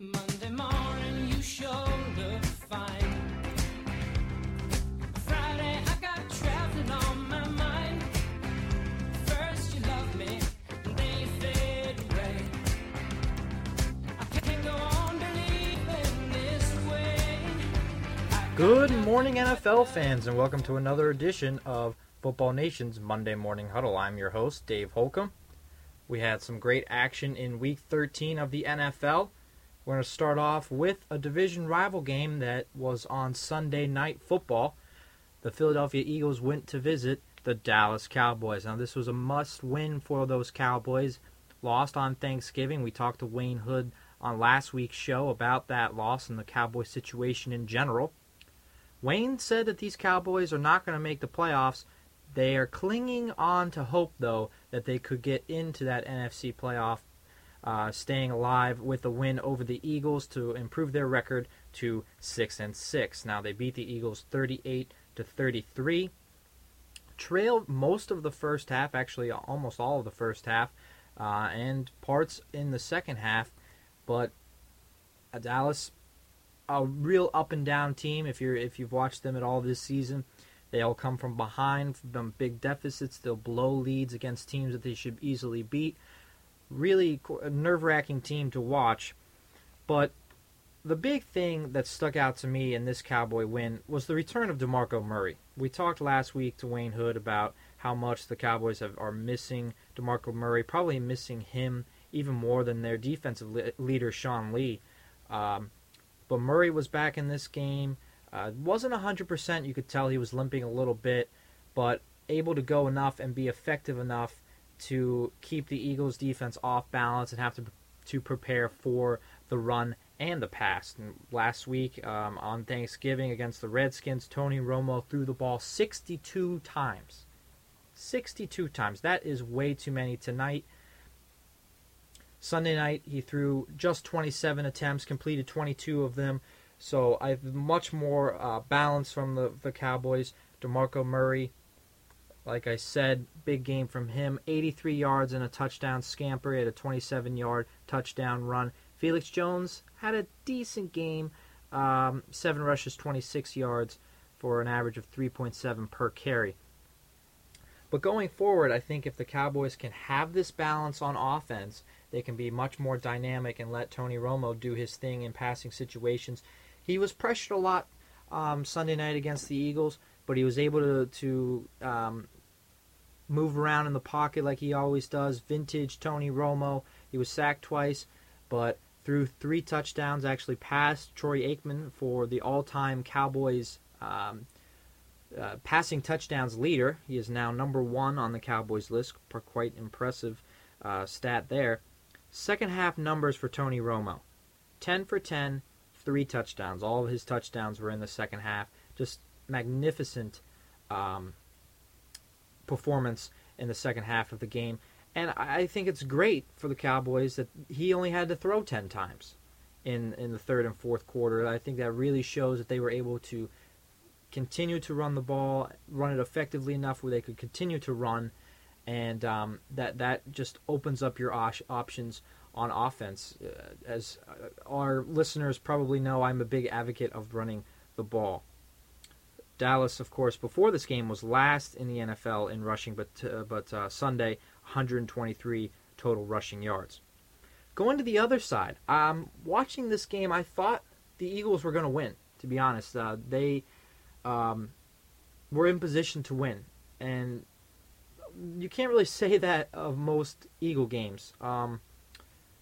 Monday morning, you sure look fine. Friday, I got traveling on my mind. First, you love me, then you fade away. I can't go on believing this way. I Good morning, NFL fans, and welcome to another edition of Football Nation's Monday Morning Huddle. I'm your host, Dave Holcomb. We had some great action in Week 13 of the NFL. We're going to start off with a division rival game that was on Sunday Night Football. The Philadelphia Eagles went to visit the Dallas Cowboys. Now, this was a must win for those Cowboys. Lost on Thanksgiving. We talked to Wayne Hood on last week's show about that loss and the Cowboys situation in general. Wayne said that these Cowboys are not going to make the playoffs. They are clinging on to hope, though, that they could get into that NFC playoff, uh, staying alive with a win over the Eagles to improve their record to six and six. Now they beat the Eagles 38 to 33. Trailed most of the first half, actually almost all of the first half, uh, and parts in the second half, but Dallas a real up and down team. If you're if you've watched them at all this season, they all come from behind, from big deficits. They'll blow leads against teams that they should easily beat. Really nerve wracking team to watch. But the big thing that stuck out to me in this Cowboy win was the return of DeMarco Murray. We talked last week to Wayne Hood about how much the Cowboys have, are missing DeMarco Murray, probably missing him even more than their defensive le- leader, Sean Lee. Um, but Murray was back in this game. Uh, wasn't 100%. You could tell he was limping a little bit, but able to go enough and be effective enough to keep the Eagles' defense off balance and have to to prepare for the run and the pass. And last week um, on Thanksgiving against the Redskins, Tony Romo threw the ball 62 times. 62 times. That is way too many tonight. Sunday night, he threw just 27 attempts, completed 22 of them. So I have much more uh, balance from the, the Cowboys. DeMarco Murray, like I said, big game from him. 83 yards and a touchdown scamper. He had a 27 yard touchdown run. Felix Jones had a decent game. Um, seven rushes, 26 yards for an average of 3.7 per carry. But going forward, I think if the Cowboys can have this balance on offense, they can be much more dynamic and let Tony Romo do his thing in passing situations. He was pressured a lot um, Sunday night against the Eagles, but he was able to, to um, move around in the pocket like he always does. Vintage Tony Romo. He was sacked twice, but threw three touchdowns. Actually passed Troy Aikman for the all-time Cowboys um, uh, passing touchdowns leader. He is now number one on the Cowboys list. Quite impressive uh, stat there. Second half numbers for Tony Romo 10 for 10, three touchdowns. All of his touchdowns were in the second half. Just magnificent um, performance in the second half of the game. And I think it's great for the Cowboys that he only had to throw 10 times in, in the third and fourth quarter. I think that really shows that they were able to continue to run the ball, run it effectively enough where they could continue to run and um, that that just opens up your op- options on offense. Uh, as uh, our listeners probably know, I'm a big advocate of running the ball. Dallas, of course, before this game was last in the NFL in rushing, but uh, but uh, Sunday 123 total rushing yards. Going to the other side, um, watching this game, I thought the Eagles were going to win. To be honest, uh, they um, were in position to win, and you can't really say that of most Eagle games. Um,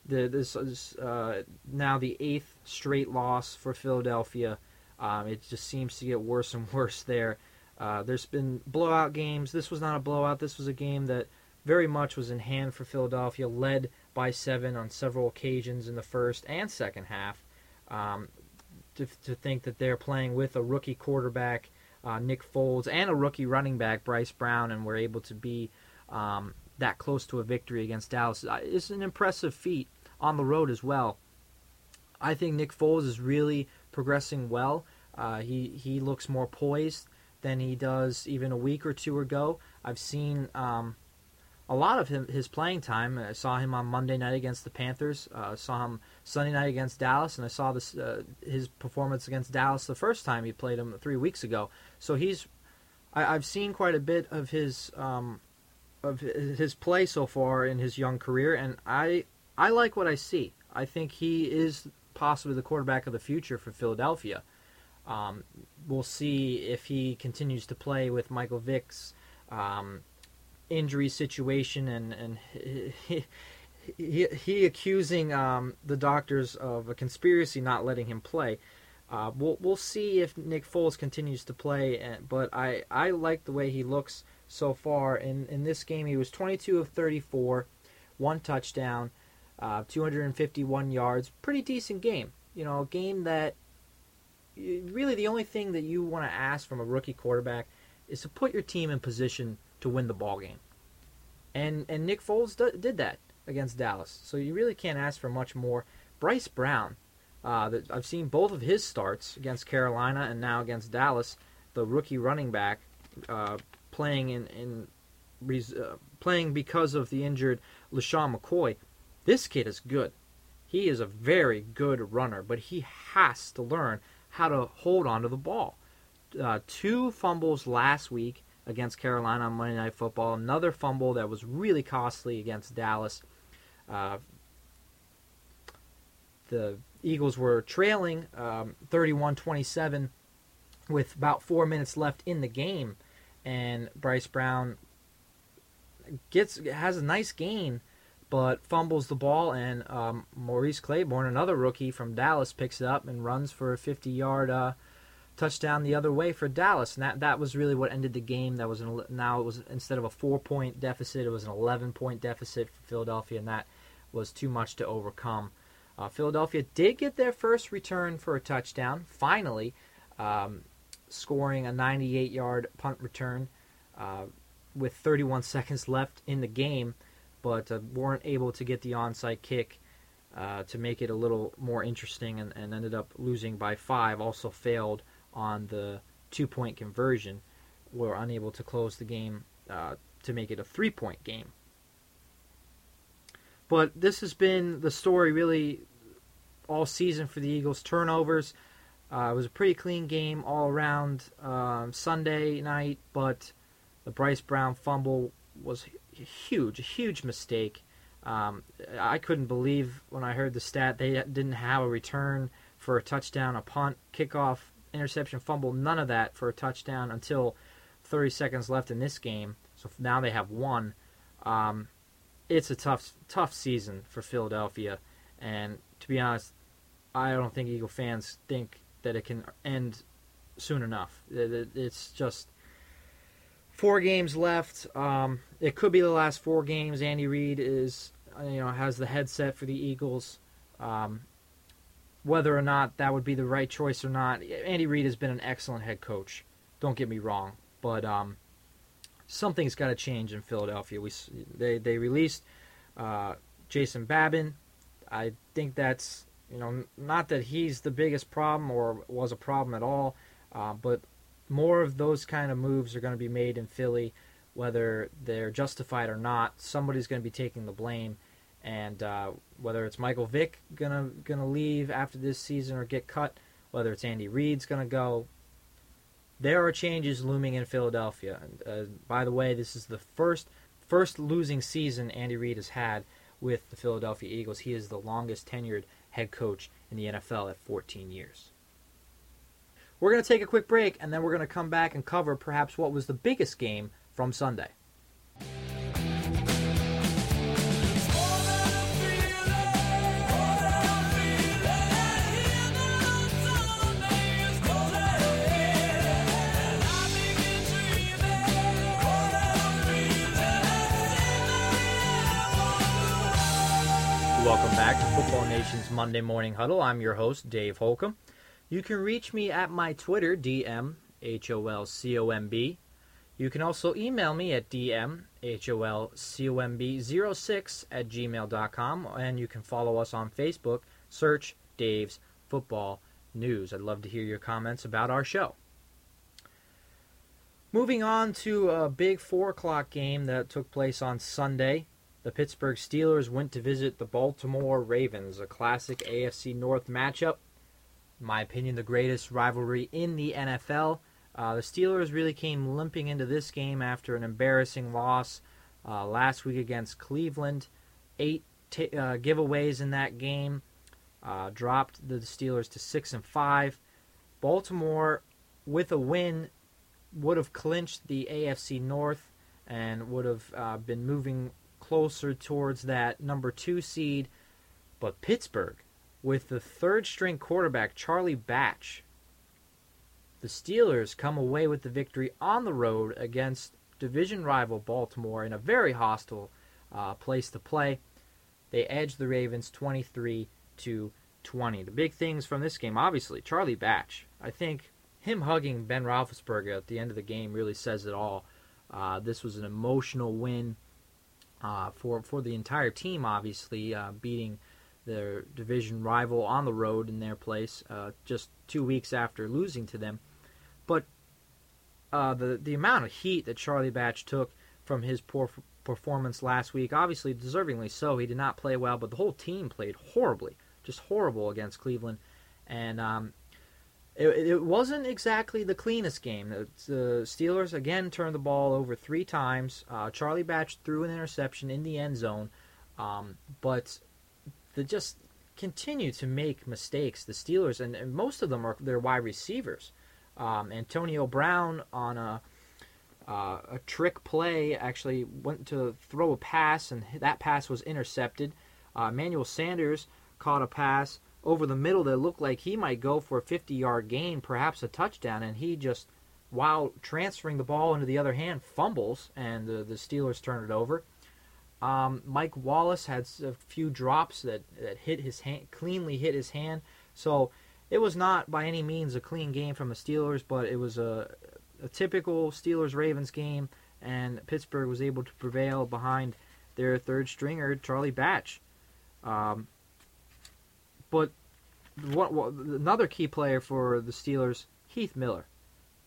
the, this is uh, now the eighth straight loss for Philadelphia. Um, it just seems to get worse and worse there. Uh, there's been blowout games. This was not a blowout. This was a game that very much was in hand for Philadelphia, led by seven on several occasions in the first and second half. Um, to, to think that they're playing with a rookie quarterback uh, Nick Foles, and a rookie running back, Bryce Brown, and were able to be um, that close to a victory against Dallas. is an impressive feat on the road as well. I think Nick Foles is really progressing well. Uh, he he looks more poised than he does even a week or two ago. I've seen um, a lot of him, his playing time. I saw him on Monday night against the Panthers. Uh, saw him Sunday night against Dallas, and I saw this uh, his performance against Dallas the first time he played him three weeks ago. So he's I, I've seen quite a bit of his um, of his play so far in his young career, and I I like what I see. I think he is possibly the quarterback of the future for Philadelphia. Um, we'll see if he continues to play with Michael Vick's um, injury situation and and he, he, he accusing um, the doctors of a conspiracy not letting him play. Uh, we'll we'll see if Nick Foles continues to play, and, but I I like the way he looks so far in in this game. He was 22 of 34, one touchdown, uh, 251 yards, pretty decent game. You know, a game that really the only thing that you want to ask from a rookie quarterback is to put your team in position to win the ball game. And and Nick Foles d- did that against Dallas. So you really can't ask for much more. Bryce Brown, uh, I've seen both of his starts against Carolina and now against Dallas. The rookie running back uh, playing in in uh, playing because of the injured LeSean McCoy. This kid is good. He is a very good runner, but he has to learn how to hold on to the ball. Uh, two fumbles last week against Carolina on Monday Night Football. Another fumble that was really costly against Dallas. Uh, the Eagles were trailing um, 31-27 with about four minutes left in the game, and Bryce Brown gets has a nice gain, but fumbles the ball, and um, Morris Claiborne, another rookie from Dallas, picks it up and runs for a 50-yard uh, touchdown the other way for Dallas, and that that was really what ended the game. That was an, now it was instead of a four-point deficit, it was an 11-point deficit for Philadelphia, and that was too much to overcome. Uh, Philadelphia did get their first return for a touchdown, finally, um, scoring a 98-yard punt return uh, with 31 seconds left in the game, but uh, weren't able to get the onside kick uh, to make it a little more interesting, and, and ended up losing by five. Also failed on the two-point conversion. Were unable to close the game uh, to make it a three-point game. But this has been the story really all season for the Eagles. Turnovers. Uh, it was a pretty clean game all around um, Sunday night, but the Bryce Brown fumble was huge, huge mistake. Um, I couldn't believe when I heard the stat they didn't have a return for a touchdown, a punt, kickoff, interception, fumble, none of that for a touchdown until 30 seconds left in this game. So now they have one. Um, it's a tough, tough season for Philadelphia, and to be honest, I don't think Eagle fans think that it can end soon enough. It's just four games left. Um, it could be the last four games. Andy Reid is, you know, has the headset for the Eagles. Um, whether or not that would be the right choice or not, Andy Reid has been an excellent head coach. Don't get me wrong, but um, something's got to change in Philadelphia. We they they released uh, Jason Babin. I think that's you know not that he's the biggest problem or was a problem at all, uh, but more of those kind of moves are going to be made in Philly, whether they're justified or not. Somebody's going to be taking the blame, and uh, whether it's Michael Vick gonna gonna leave after this season or get cut, whether it's Andy Reid's gonna go, there are changes looming in Philadelphia. Uh, by the way, this is the first first losing season Andy Reid has had with the Philadelphia Eagles. He is the longest tenured head coach in the NFL at 14 years. We're going to take a quick break and then we're going to come back and cover perhaps what was the biggest game from Sunday. Welcome back to Football Nation's Monday Morning Huddle. I'm your host, Dave Holcomb. You can reach me at my Twitter, DM, H-O-L-C-O-M-B. You can also email me at DM, H-O-L-C-O-M-B 06 at gmail.com. And you can follow us on Facebook. Search Dave's Football News. I'd love to hear your comments about our show. Moving on to a big four o'clock game that took place on Sunday. The Pittsburgh Steelers went to visit the Baltimore Ravens, a classic AFC North matchup. In my opinion, the greatest rivalry in the NFL. Uh, the Steelers really came limping into this game after an embarrassing loss uh, last week against Cleveland. Eight t- uh, giveaways in that game uh, dropped the Steelers to six and five. Baltimore, with a win, would have clinched the AFC North and would have uh, been moving closer towards that number two seed. But Pittsburgh, with the third string quarterback Charlie Batch, the Steelers come away with the victory on the road against division rival Baltimore in a very hostile uh, place to play. They edged the Ravens 23 to 20. The big things from this game, obviously, Charlie Batch. I think him hugging Ben Roethlisberger at the end of the game really says it all. Uh, this was an emotional win uh, for for the entire team. Obviously, uh, beating their division rival on the road in their place uh, just two weeks after losing to them. But uh, the the amount of heat that Charlie Batch took from his poor f- performance last week, obviously deservingly so. He did not play well, but the whole team played horribly, just horrible against Cleveland, and um, it, it wasn't exactly the cleanest game. The, the Steelers again turned the ball over three times. Uh, Charlie Batch threw an interception in the end zone, um, but they just continue to make mistakes. The Steelers and, and most of them are their wide receivers. Um, Antonio Brown on a uh, a trick play actually went to throw a pass, and that pass was intercepted. Uh, Emmanuel Sanders caught a pass over the middle that looked like he might go for a 50 yard gain, perhaps a touchdown, and he just, while transferring the ball into the other hand, fumbles, and the, the Steelers turn it over. Um, Mike Wallace had a few drops that, that hit his hand, cleanly hit his hand. So it was not by any means a clean game from the Steelers, but it was a, a typical Steelers Ravens game, and Pittsburgh was able to prevail behind their third stringer, Charlie Batch. Um, but what, what, another key player for the Steelers, Heath Miller.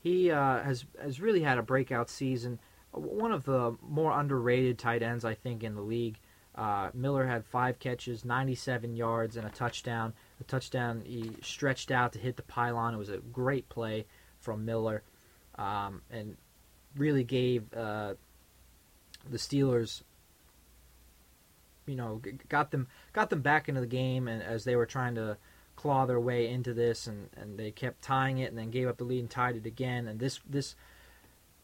He uh, has has really had a breakout season. One of the more underrated tight ends, I think, in the league. Uh, Miller had five catches, 97 yards, and a touchdown. The touchdown he stretched out to hit the pylon. It was a great play from Miller, um, and really gave uh, the Steelers, you know, got them got them back into the game, and as they were trying to claw their way into this, and, and they kept tying it, and then gave up the lead and tied it again. And this this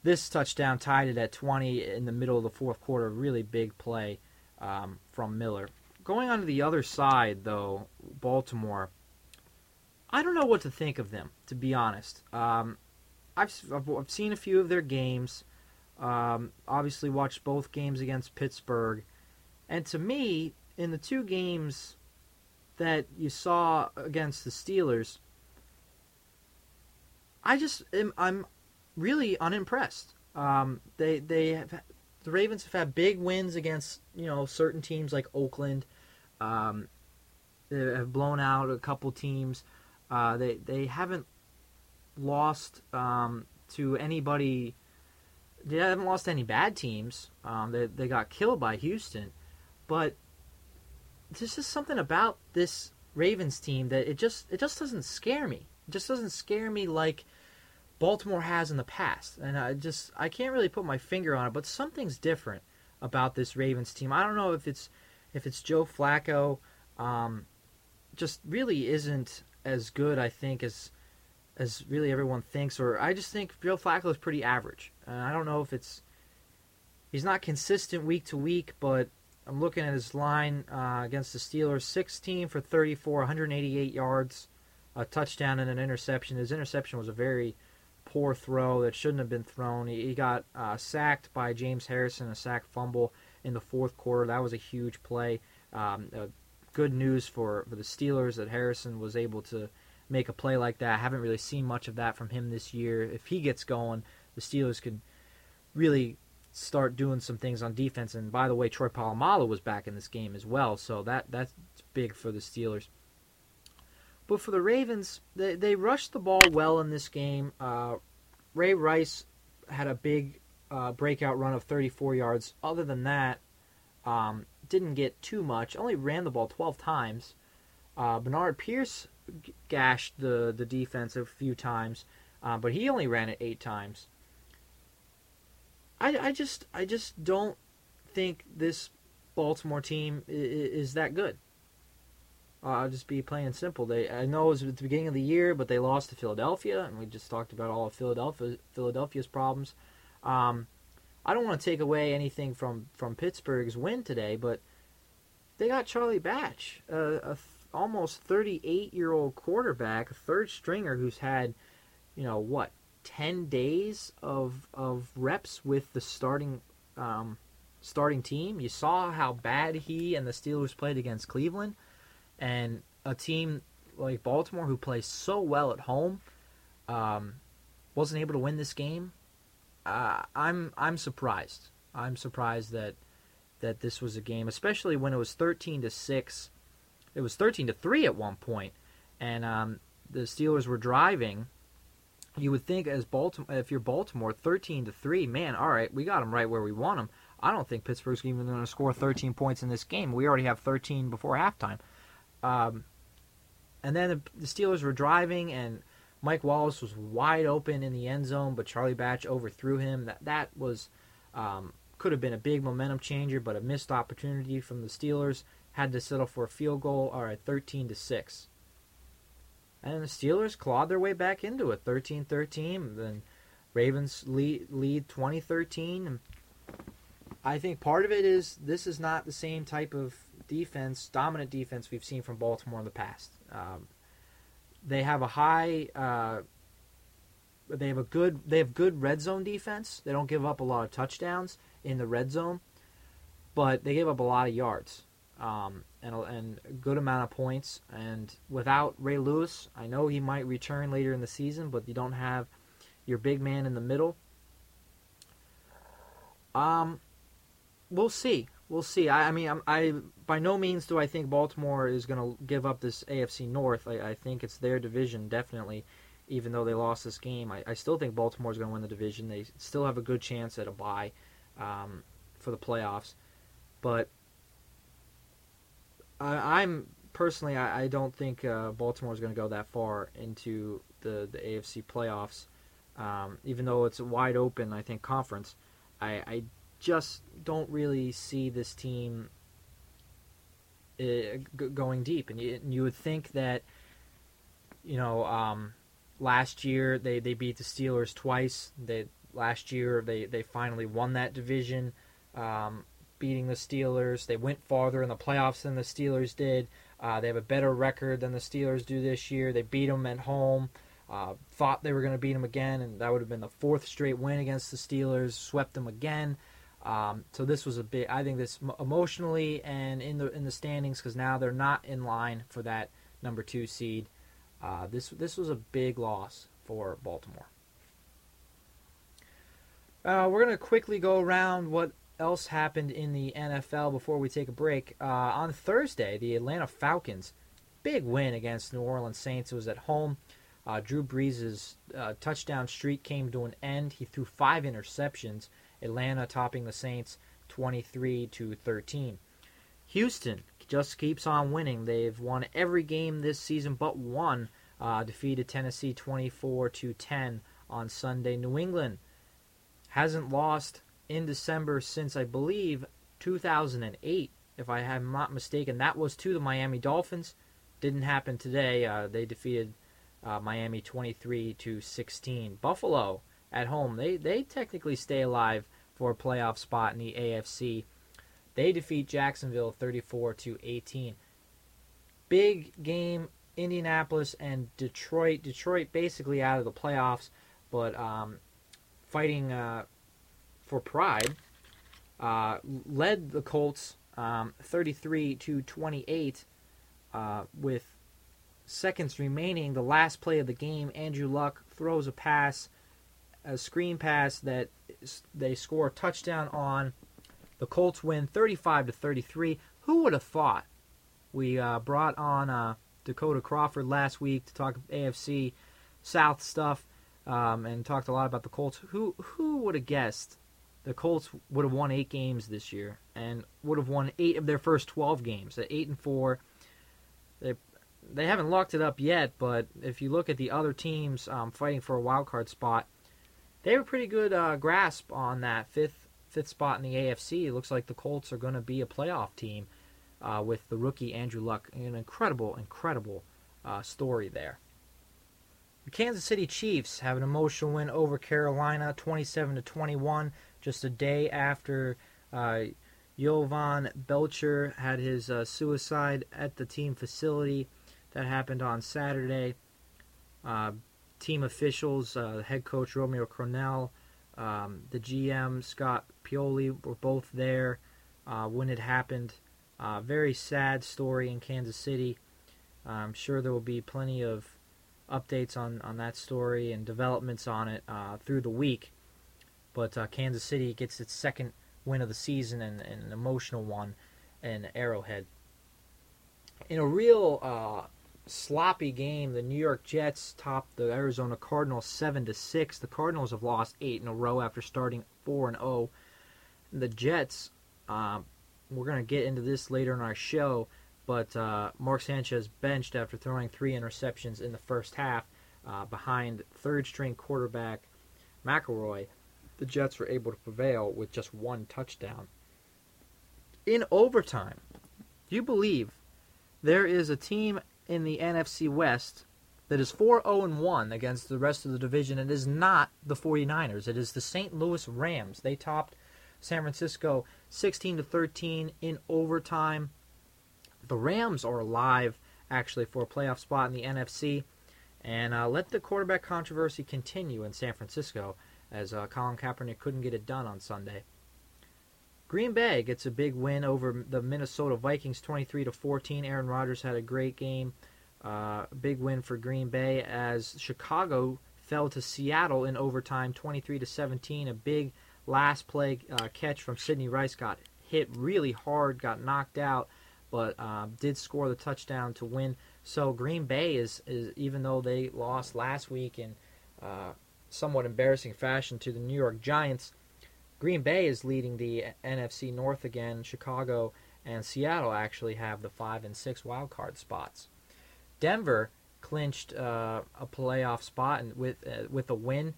this touchdown tied it at 20 in the middle of the fourth quarter. Really big play um, from Miller. Going on to the other side, though, Baltimore. I don't know what to think of them, to be honest. Um, I've, I've seen a few of their games. Um, obviously, watched both games against Pittsburgh, and to me, in the two games that you saw against the Steelers, I just am, I'm really unimpressed. Um, they they have the Ravens have had big wins against you know certain teams like Oakland. Um, they have blown out a couple teams. Uh, they they haven't lost um, to anybody. They haven't lost any bad teams. Um, they they got killed by Houston, but there's just something about this Ravens team that it just it just doesn't scare me. It just doesn't scare me like Baltimore has in the past. And I just I can't really put my finger on it, but something's different about this Ravens team. I don't know if it's if it's Joe Flacco, um, just really isn't as good. I think as as really everyone thinks, or I just think Joe Flacco is pretty average. And I don't know if it's he's not consistent week to week, but I'm looking at his line uh, against the Steelers: 16 for 34, 188 yards, a touchdown and an interception. His interception was a very poor throw that shouldn't have been thrown. He, he got uh, sacked by James Harrison, a sack fumble in the fourth quarter. That was a huge play. Um, uh, good news for, for the Steelers that Harrison was able to make a play like that. I haven't really seen much of that from him this year. If he gets going, the Steelers could really start doing some things on defense. And by the way, Troy Polamalu was back in this game as well, so that that's big for the Steelers. But for the Ravens, they, they rushed the ball well in this game. Uh, Ray Rice had a big uh, breakout run of 34 yards. Other than that, um, didn't get too much. Only ran the ball 12 times. Uh, Bernard Pierce gashed the the defense a few times, uh, but he only ran it eight times. I, I just I just don't think this Baltimore team is, is that good. I'll just be plain and simple. They I know it was at the beginning of the year, but they lost to Philadelphia, and we just talked about all of Philadelphia Philadelphia's problems. Um, I don't want to take away anything from from Pittsburgh's win today, but they got Charlie Batch, a, a th- almost 38 year old quarterback, a third stringer who's had, you know, what 10 days of of reps with the starting um, starting team. You saw how bad he and the Steelers played against Cleveland, and a team like Baltimore who plays so well at home um, wasn't able to win this game. Uh, I'm I'm surprised. I'm surprised that that this was a game, especially when it was 13 to six. It was 13 to three at one point, and um, the Steelers were driving. You would think, as Baltimore, if you're Baltimore, 13 to three, man, all right, we got them right where we want them. I don't think Pittsburgh's even going to score 13 points in this game. We already have 13 before halftime. Um, and then the, the Steelers were driving, and Mike Wallace was wide open in the end zone, but Charlie Batch overthrew him. That that was um, could have been a big momentum changer, but a missed opportunity from the Steelers. Had to settle for a field goal. All right, 13 to six. And the Steelers clawed their way back into it, 13-13. Then Ravens lead lead 2013. I think part of it is this is not the same type of defense, dominant defense we've seen from Baltimore in the past. Um, they have a high, uh, they have a good, they have good red zone defense. They don't give up a lot of touchdowns in the red zone, but they give up a lot of yards um, and a, and a good amount of points. And without Ray Lewis, I know he might return later in the season, but you don't have your big man in the middle. Um, we'll see. We'll see. I, I mean, I'm, I by no means do I think Baltimore is going to give up this AFC North. I, I think it's their division, definitely. Even though they lost this game, I, I still think Baltimore is going to win the division. They still have a good chance at a bye um, for the playoffs. But I, I'm personally, I, I don't think uh, Baltimore is going to go that far into the the AFC playoffs. Um, even though it's a wide open, I think conference. I, I just don't really see this team uh, going deep. And you, and you would think that, you know, um, last year they, they beat the Steelers twice. They last year they, they finally won that division, um, beating the Steelers. They went farther in the playoffs than the Steelers did. Uh, they have a better record than the Steelers do this year. They beat them at home. Uh, thought they were going to beat them again, and that would have been the fourth straight win against the Steelers. Swept them again. Um, so this was a big. I think this emotionally and in the in the standings because now they're not in line for that number two seed. Uh, this this was a big loss for Baltimore. Uh, we're gonna quickly go around what else happened in the NFL before we take a break. Uh, on Thursday, the Atlanta Falcons big win against New Orleans Saints. It was at home. Uh, Drew Brees' uh, touchdown streak came to an end. He threw five interceptions. Atlanta topping the Saints 23 to 13. Houston just keeps on winning. They've won every game this season but one. Uh, defeated Tennessee 24 to 10 on Sunday. New England hasn't lost in December since I believe 2008, if I am not mistaken. That was to the Miami Dolphins. Didn't happen today. Uh, they defeated uh, Miami 23 to 16. Buffalo at home. They they technically stay alive for a playoff spot in the AFC. They defeat Jacksonville 34 to 18. Big game Indianapolis and Detroit. Detroit basically out of the playoffs, but um, fighting uh, for pride. Uh, led the Colts um, 33 to 28 uh, with seconds remaining. The last play of the game, Andrew Luck throws a pass, a screen pass that they score a touchdown on. The Colts win 35 to 33. Who would have thought? We uh, brought on uh, Dakota Crawford last week to talk AFC South stuff. um, and talked a lot about the Colts. Who who would have guessed the Colts would have won eight games this year and would have won eight of their first twelve games at eight and four. They they haven't locked it up yet, but if you look at the other teams um, fighting for a wild card spot, they have a pretty good uh, grasp on that fifth fifth spot in the AFC. It looks like the Colts are going to be a playoff team uh, with the rookie Andrew Luck. An incredible, incredible uh, story there. The Kansas City Chiefs have an emotional win over Carolina, 27 to 21, just a day after uh, Jovan Belcher had his uh, suicide at the team facility. That happened on Saturday. Team officials, uh, head coach Romeo Crennel, um, the GM Scott Pioli were both there uh, when it happened. Uh, very sad story in Kansas City. I'm sure there will be plenty of updates on, on that story and developments on it uh, through the week. But uh, Kansas City gets its second win of the season and, and an emotional one in Arrowhead. In a real uh, sloppy game, the New York Jets topped the Arizona Cardinals seven to six. The Cardinals have lost eight in a row after starting four and zero. Oh. The Jets, uh, we're gonna get into this later in our show but uh, Mark Sanchez benched after throwing three interceptions in the first half uh, behind third string quarterback McElroy. The Jets were able to prevail with just one touchdown. In overtime, do you believe there is a team in the NFC West that is 4 0 1 against the rest of the division and is not the 49ers? It is the St. Louis Rams. They topped San Francisco 16 to 13 in overtime. The Rams are alive, actually, for a playoff spot in the NFC. And uh, let the quarterback controversy continue in San Francisco as uh, Colin Kaepernick couldn't get it done on Sunday. Green Bay gets a big win over the Minnesota Vikings, 23 to 14. Aaron Rodgers had a great game. Uh, big win for Green Bay as Chicago fell to Seattle in overtime, 23 to 17. A big last play uh, catch from Sidney Rice got hit really hard, got knocked out but um, did score the touchdown to win. So Green Bay is, is even though they lost last week in uh, somewhat embarrassing fashion to the New York Giants, Green Bay is leading the NFC North again. Chicago and Seattle actually have the five and six wild card spots. Denver clinched uh, a playoff spot with uh, with a win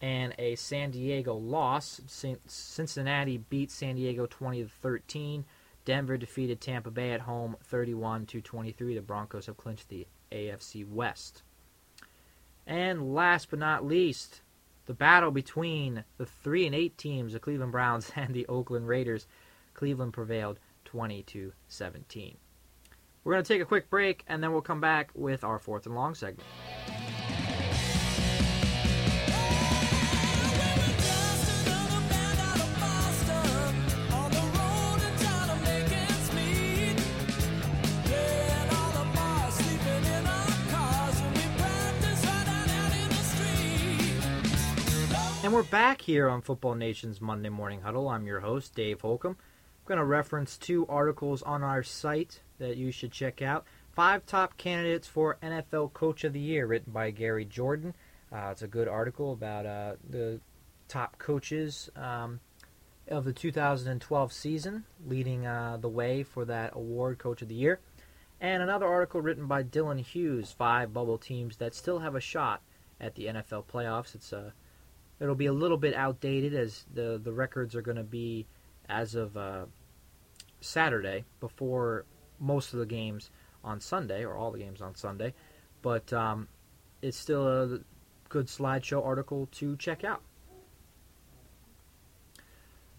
and a San Diego loss. Cincinnati beat San Diego 20 to 13. Denver defeated Tampa Bay at home 31 to 23. The Broncos have clinched the AFC West. And last but not least, the battle between the 3 and 8 teams, the Cleveland Browns and the Oakland Raiders. Cleveland prevailed 20 to 17. We're going to take a quick break and then we'll come back with our fourth and long segment. And we're back here on Football Nation's Monday Morning Huddle. I'm your host, Dave Holcomb. I'm going to reference two articles on our site that you should check out. Five top candidates for NFL Coach of the Year, written by Gary Jordan. Uh, it's a good article about uh, the top coaches um, of the 2012 season, leading uh, the way for that award, Coach of the Year. And another article written by Dylan Hughes, five bubble teams that still have a shot at the NFL playoffs. It's a it'll be a little bit outdated as the the records are going to be as of uh, Saturday before most of the games on Sunday or all the games on Sunday, but um, it's still a good slideshow article to check out.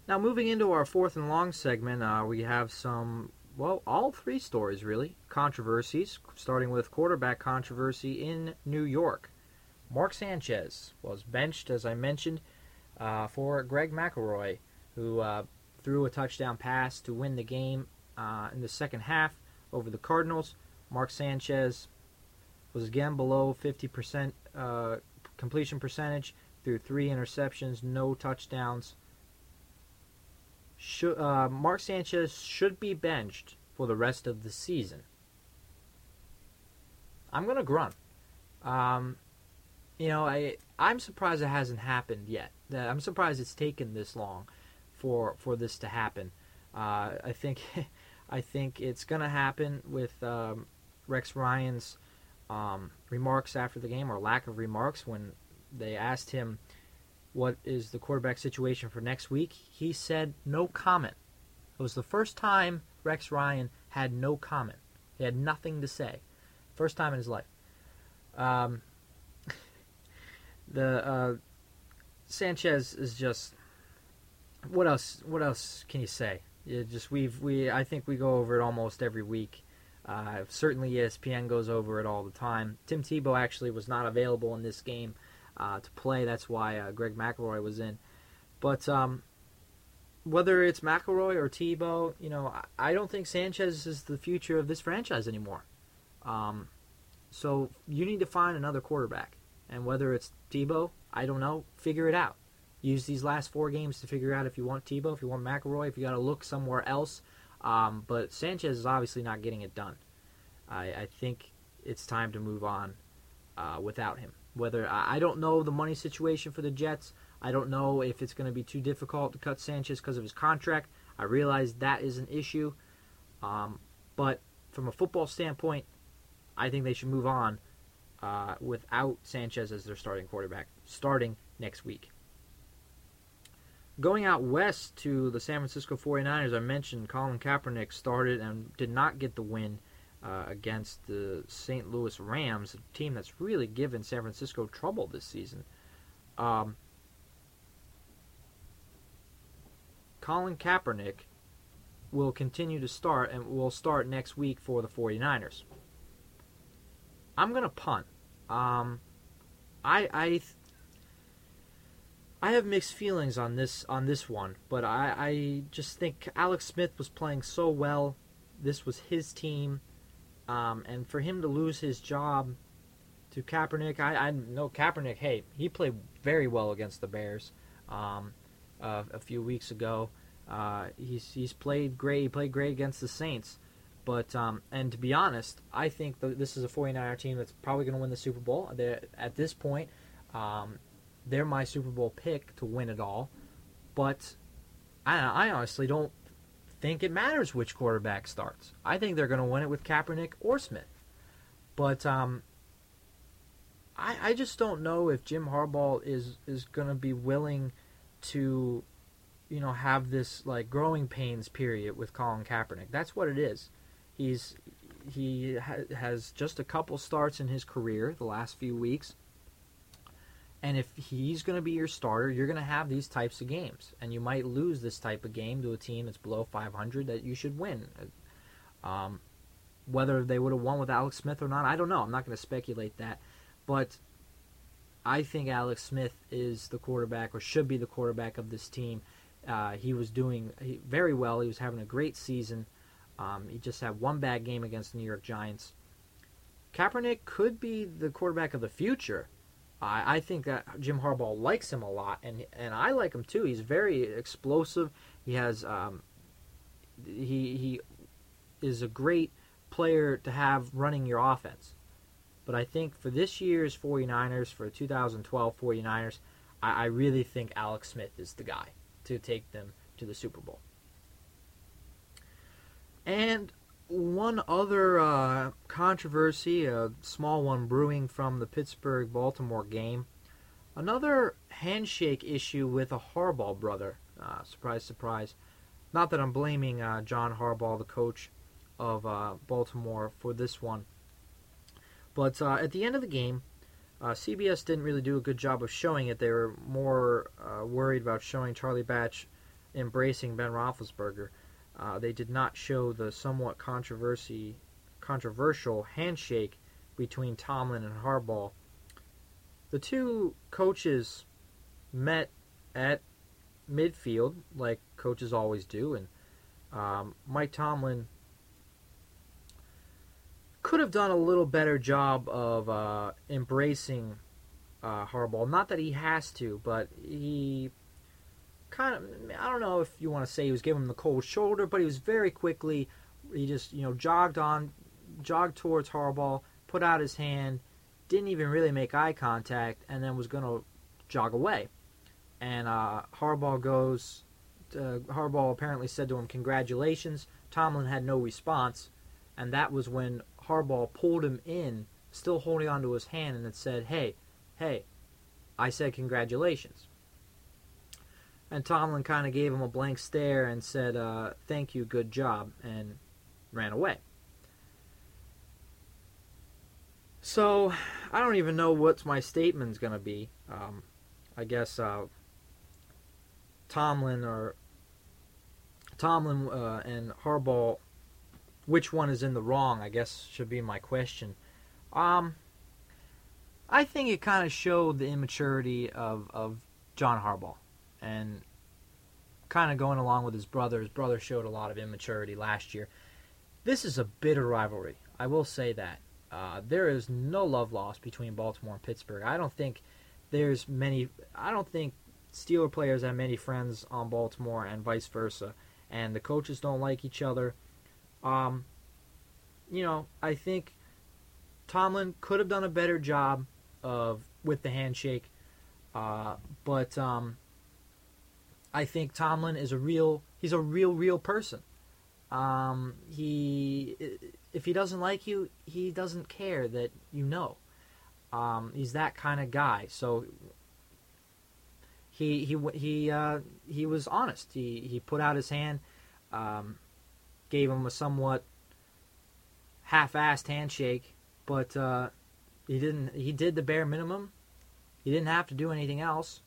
Now, moving into our fourth and long segment, uh, we have some, well, all three stories really. Controversies, starting with quarterback controversy in New York. Mark Sanchez was benched, as I mentioned, uh, for Greg McElroy, who uh, threw a touchdown pass to win the game uh, in the second half over the Cardinals. Mark Sanchez was again below 50% uh, completion percentage through three interceptions, no touchdowns. Should, uh, Mark Sanchez should be benched for the rest of the season. I'm going to grunt. Um, you know, I I'm surprised it hasn't happened yet. I'm surprised it's taken this long for for this to happen. Uh, I think I think it's gonna happen with um, Rex Ryan's um, remarks after the game or lack of remarks when they asked him what is the quarterback situation for next week. He said no comment. It was the first time Rex Ryan had no comment. He had nothing to say. First time in his life. Um, the uh, Sanchez is just. What else? What else can you say? Just we've we I think we go over it almost every week. Uh, certainly ESPN goes over it all the time. Tim Tebow actually was not available in this game uh, to play. That's why uh, Greg McElroy was in. But um, whether it's McElroy or Tebow, you know, I, I don't think Sanchez is the future of this franchise anymore. Um, so you need to find another quarterback. And whether it's Tebow, I don't know. Figure it out. Use these last four games to figure out if you want Tebow, if you want McElroy, if you got to look somewhere else. Um, but Sanchez is obviously not getting it done. I, I think it's time to move on uh, without him. Whether I, don't know the money situation for the Jets. I don't know if it's going to be too difficult to cut Sanchez because of his contract. I realize that is an issue. Um, but from a football standpoint, I think they should move on uh, without Sanchez as their starting quarterback, starting next week. Going out west to the San Francisco 49ers, I mentioned Colin Kaepernick started and did not get the win uh, against the St. Louis Rams, a team that's really given San Francisco trouble this season. Um, Colin Kaepernick will continue to start and will start next week for the 49ers. I'm going to punt. Um, I I I have mixed feelings on this on this one, but I, I just think Alex Smith was playing so well. This was his team, um, and for him to lose his job to Kaepernick, I, I know Kaepernick. Hey, he played very well against the Bears um, uh, a few weeks ago. Uh, he's he's played great. He played great against the Saints. But um, and to be honest, I think th- this is a 49er team that's probably going to win the Super Bowl. They're, at this point, um, they're my Super Bowl pick to win it all. But I, I honestly don't think it matters which quarterback starts. I think they're going to win it with Kaepernick or Smith. But um, I, I just don't know if Jim Harbaugh is is going to be willing to, you know, have this like growing pains period with Colin Kaepernick. That's what it is. He's he ha- has just a couple starts in his career the last few weeks. And if he's going to be your starter, you're going to have these types of games, and you might lose this type of game to a team that's below 500 that you should win. Um, whether they would have won with Alex Smith or not, I don't know. I'm not going to speculate that, but I think Alex Smith is the quarterback or should be the quarterback of this team. Uh, he was doing very well. He was having a great season. Um, he just had one bad game against the New York Giants. Kaepernick could be the quarterback of the future. I, I think that Jim Harbaugh likes him a lot, and and I like him too. He's very explosive. He has um, he he is a great player to have running your offense. But I think for this year's 49ers, for 2012 49ers, I, I really think Alex Smith is the guy to take them to the Super Bowl. And one other uh, controversy, a small one brewing from the Pittsburgh Baltimore game. Another handshake issue with a Harbaugh brother. Uh, surprise, surprise. Not that I'm blaming uh, John Harbaugh, the coach of uh, Baltimore, for this one. But uh, at the end of the game, uh, CBS didn't really do a good job of showing it. They were more worried about showing Charlie Batch embracing Ben Roethlisberger. Uh, they did not show the somewhat controversy, controversial handshake between Tomlin and Harbaugh. The two coaches met at midfield, like coaches always do, and um, Mike Tomlin could have done a little better job of uh, embracing uh, Harbaugh. Not that he has to, but he kind of I don't know if you want to say he was giving him the cold shoulder, but he was very quickly he just you know jogged on, jogged towards Harbaugh, put out his hand, didn't even really make eye contact, and then was going to jog away. And uh, Harbaugh goes. Uh, Harbaugh apparently said to him, "Congratulations." Tomlin had no response, and that was when Harbaugh pulled him in, still holding onto his hand, and it said, "Hey, hey, I said congratulations." And Tomlin kind of gave him a blank stare and said, uh, "Thank you, good job," and ran away. So I don't even know what my statement's gonna be. Um, I guess uh, Tomlin or Tomlin uh, and Harbaugh, which one is in the wrong? I guess should be my question. Um, I think it kind of showed the immaturity of of John Harbaugh, and kind of going along with his brother. His brother showed a lot of immaturity last year. This is a bitter rivalry. I will say that. Uh, there is no love lost between Baltimore and Pittsburgh. I don't think there's many. I don't think Steeler players have many friends on Baltimore and vice versa. And the coaches don't like each other. Um, you know, I think Tomlin could have done a better job of with the handshake, uh, but um, I think Tomlin is a real. He's a real, real person. Um, he if he doesn't like you, he doesn't care that you know. Um, he's that kind of guy. So he he he uh, he was honest. He he put out his hand, um, gave him a somewhat half-assed handshake, but uh, he didn't. He did the bare minimum. He didn't have to do anything else.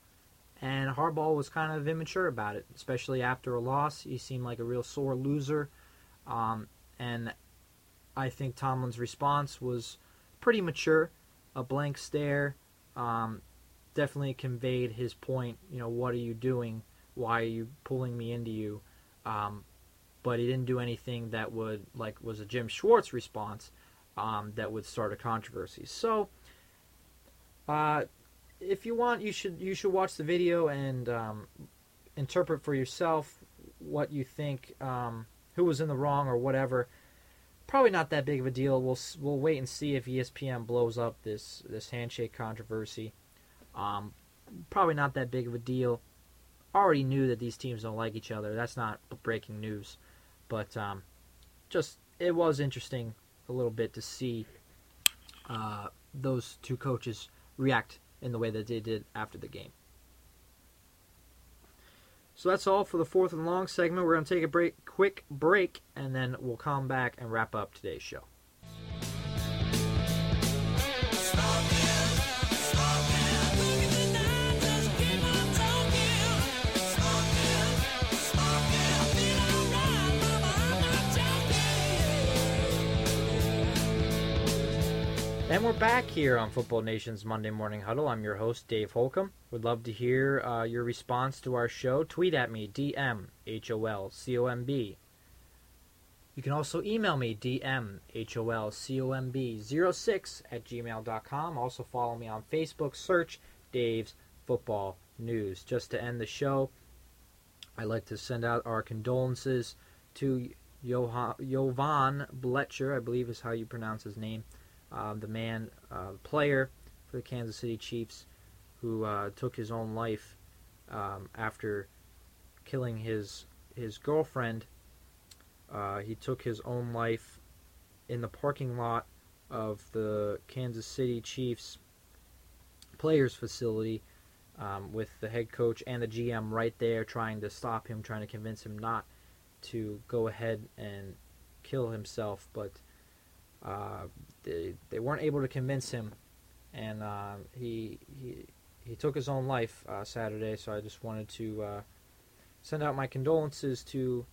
And Harbaugh was kind of immature about it, especially after a loss. He seemed like a real sore loser. Um, and I think Tomlin's response was pretty mature, a blank stare. Um, definitely conveyed his point. You know, what are you doing? Why are you pulling me into you? Um, but he didn't do anything that would like was a Jim Schwartz response um, that would start a controversy. So, uh, if you want, you should you should watch the video and um, interpret for yourself what you think, um, who was in the wrong or whatever probably not that big of a deal. We'll we'll wait and see if ESPN blows up this this handshake controversy. Um, probably not that big of a deal. Already knew that these teams don't like each other. That's not breaking news, but um, just it was interesting a little bit to see uh, those two coaches react in the way that they did after the game. So that's all for the fourth and long segment. We're going to take a break, quick break, and then we'll come back and wrap up today's show. And we're back here on Football Nation's Monday Morning Huddle. I'm your host, Dave Holcomb. Would love to hear uh, your response to our show. Tweet at me, DM, H-O-L-C-O-M-B. You can also email me, DM, H-O-L-C-O-M-B, 06 at gmail.com. Also follow me on Facebook. Search Dave's Football News. Just to end the show, I'd like to send out our condolences to Johan, Jovan Bletcher, I believe is how you pronounce his name the man, uh, player for the Kansas City Chiefs, who uh, took his own life um, after killing his his girlfriend. Uh, he took his own life in the parking lot of the Kansas City Chiefs players facility um, with the head coach and the GM right there trying to stop him, trying to convince him not to go ahead and kill himself, but uh, they, they weren't able to convince him, and uh, he he he took his own life uh, Saturday. So I just wanted to uh, send out my condolences to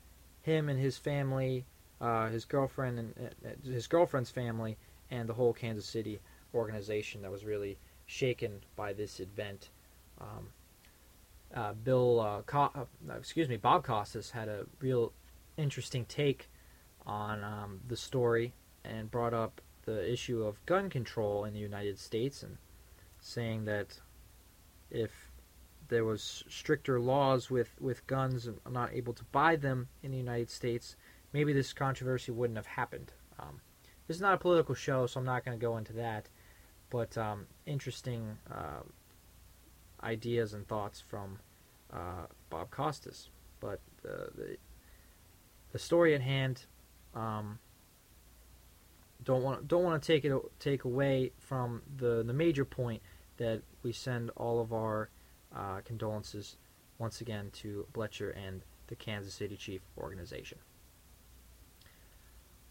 him and his family, uh, his girlfriend and his girlfriend's family, and the whole Kansas City organization that was really shaken by this event. Um, uh, Bill, uh, Co- uh, excuse me, Bob Costas had a real interesting take on um, the story and brought up the issue of gun control in the United States and saying that if there was stricter laws with, with guns and not able to buy them in the United States, maybe this controversy wouldn't have happened. Um, this is not a political show, so I'm not going to go into that. But um, interesting uh, ideas and thoughts from uh, Bob Costas. But uh, the the story at hand, um, don't want don't want to take it take away from the the major point that we send all of our uh, condolences once again to Bletcher and the Kansas City Chief organization.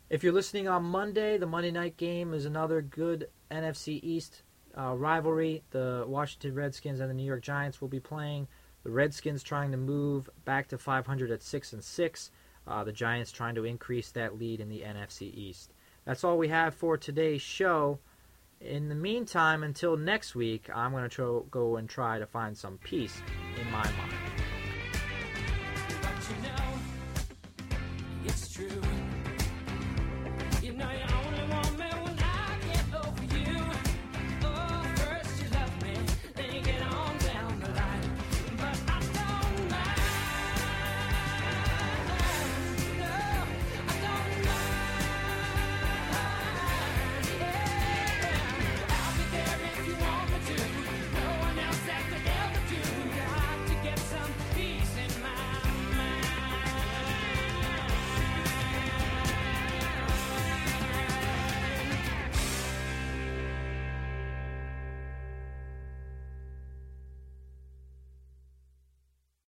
If you're listening on Monday, the Monday night game is another good NFC East uh, rivalry. The Washington Redskins and the New York Giants will be playing. The Redskins trying to move back to 500 at six and six. Uh, the Giants trying to increase that lead in the NFC East. That's all we have for today's show. In the meantime, until next week, I'm going to go and try to find some peace in my mind.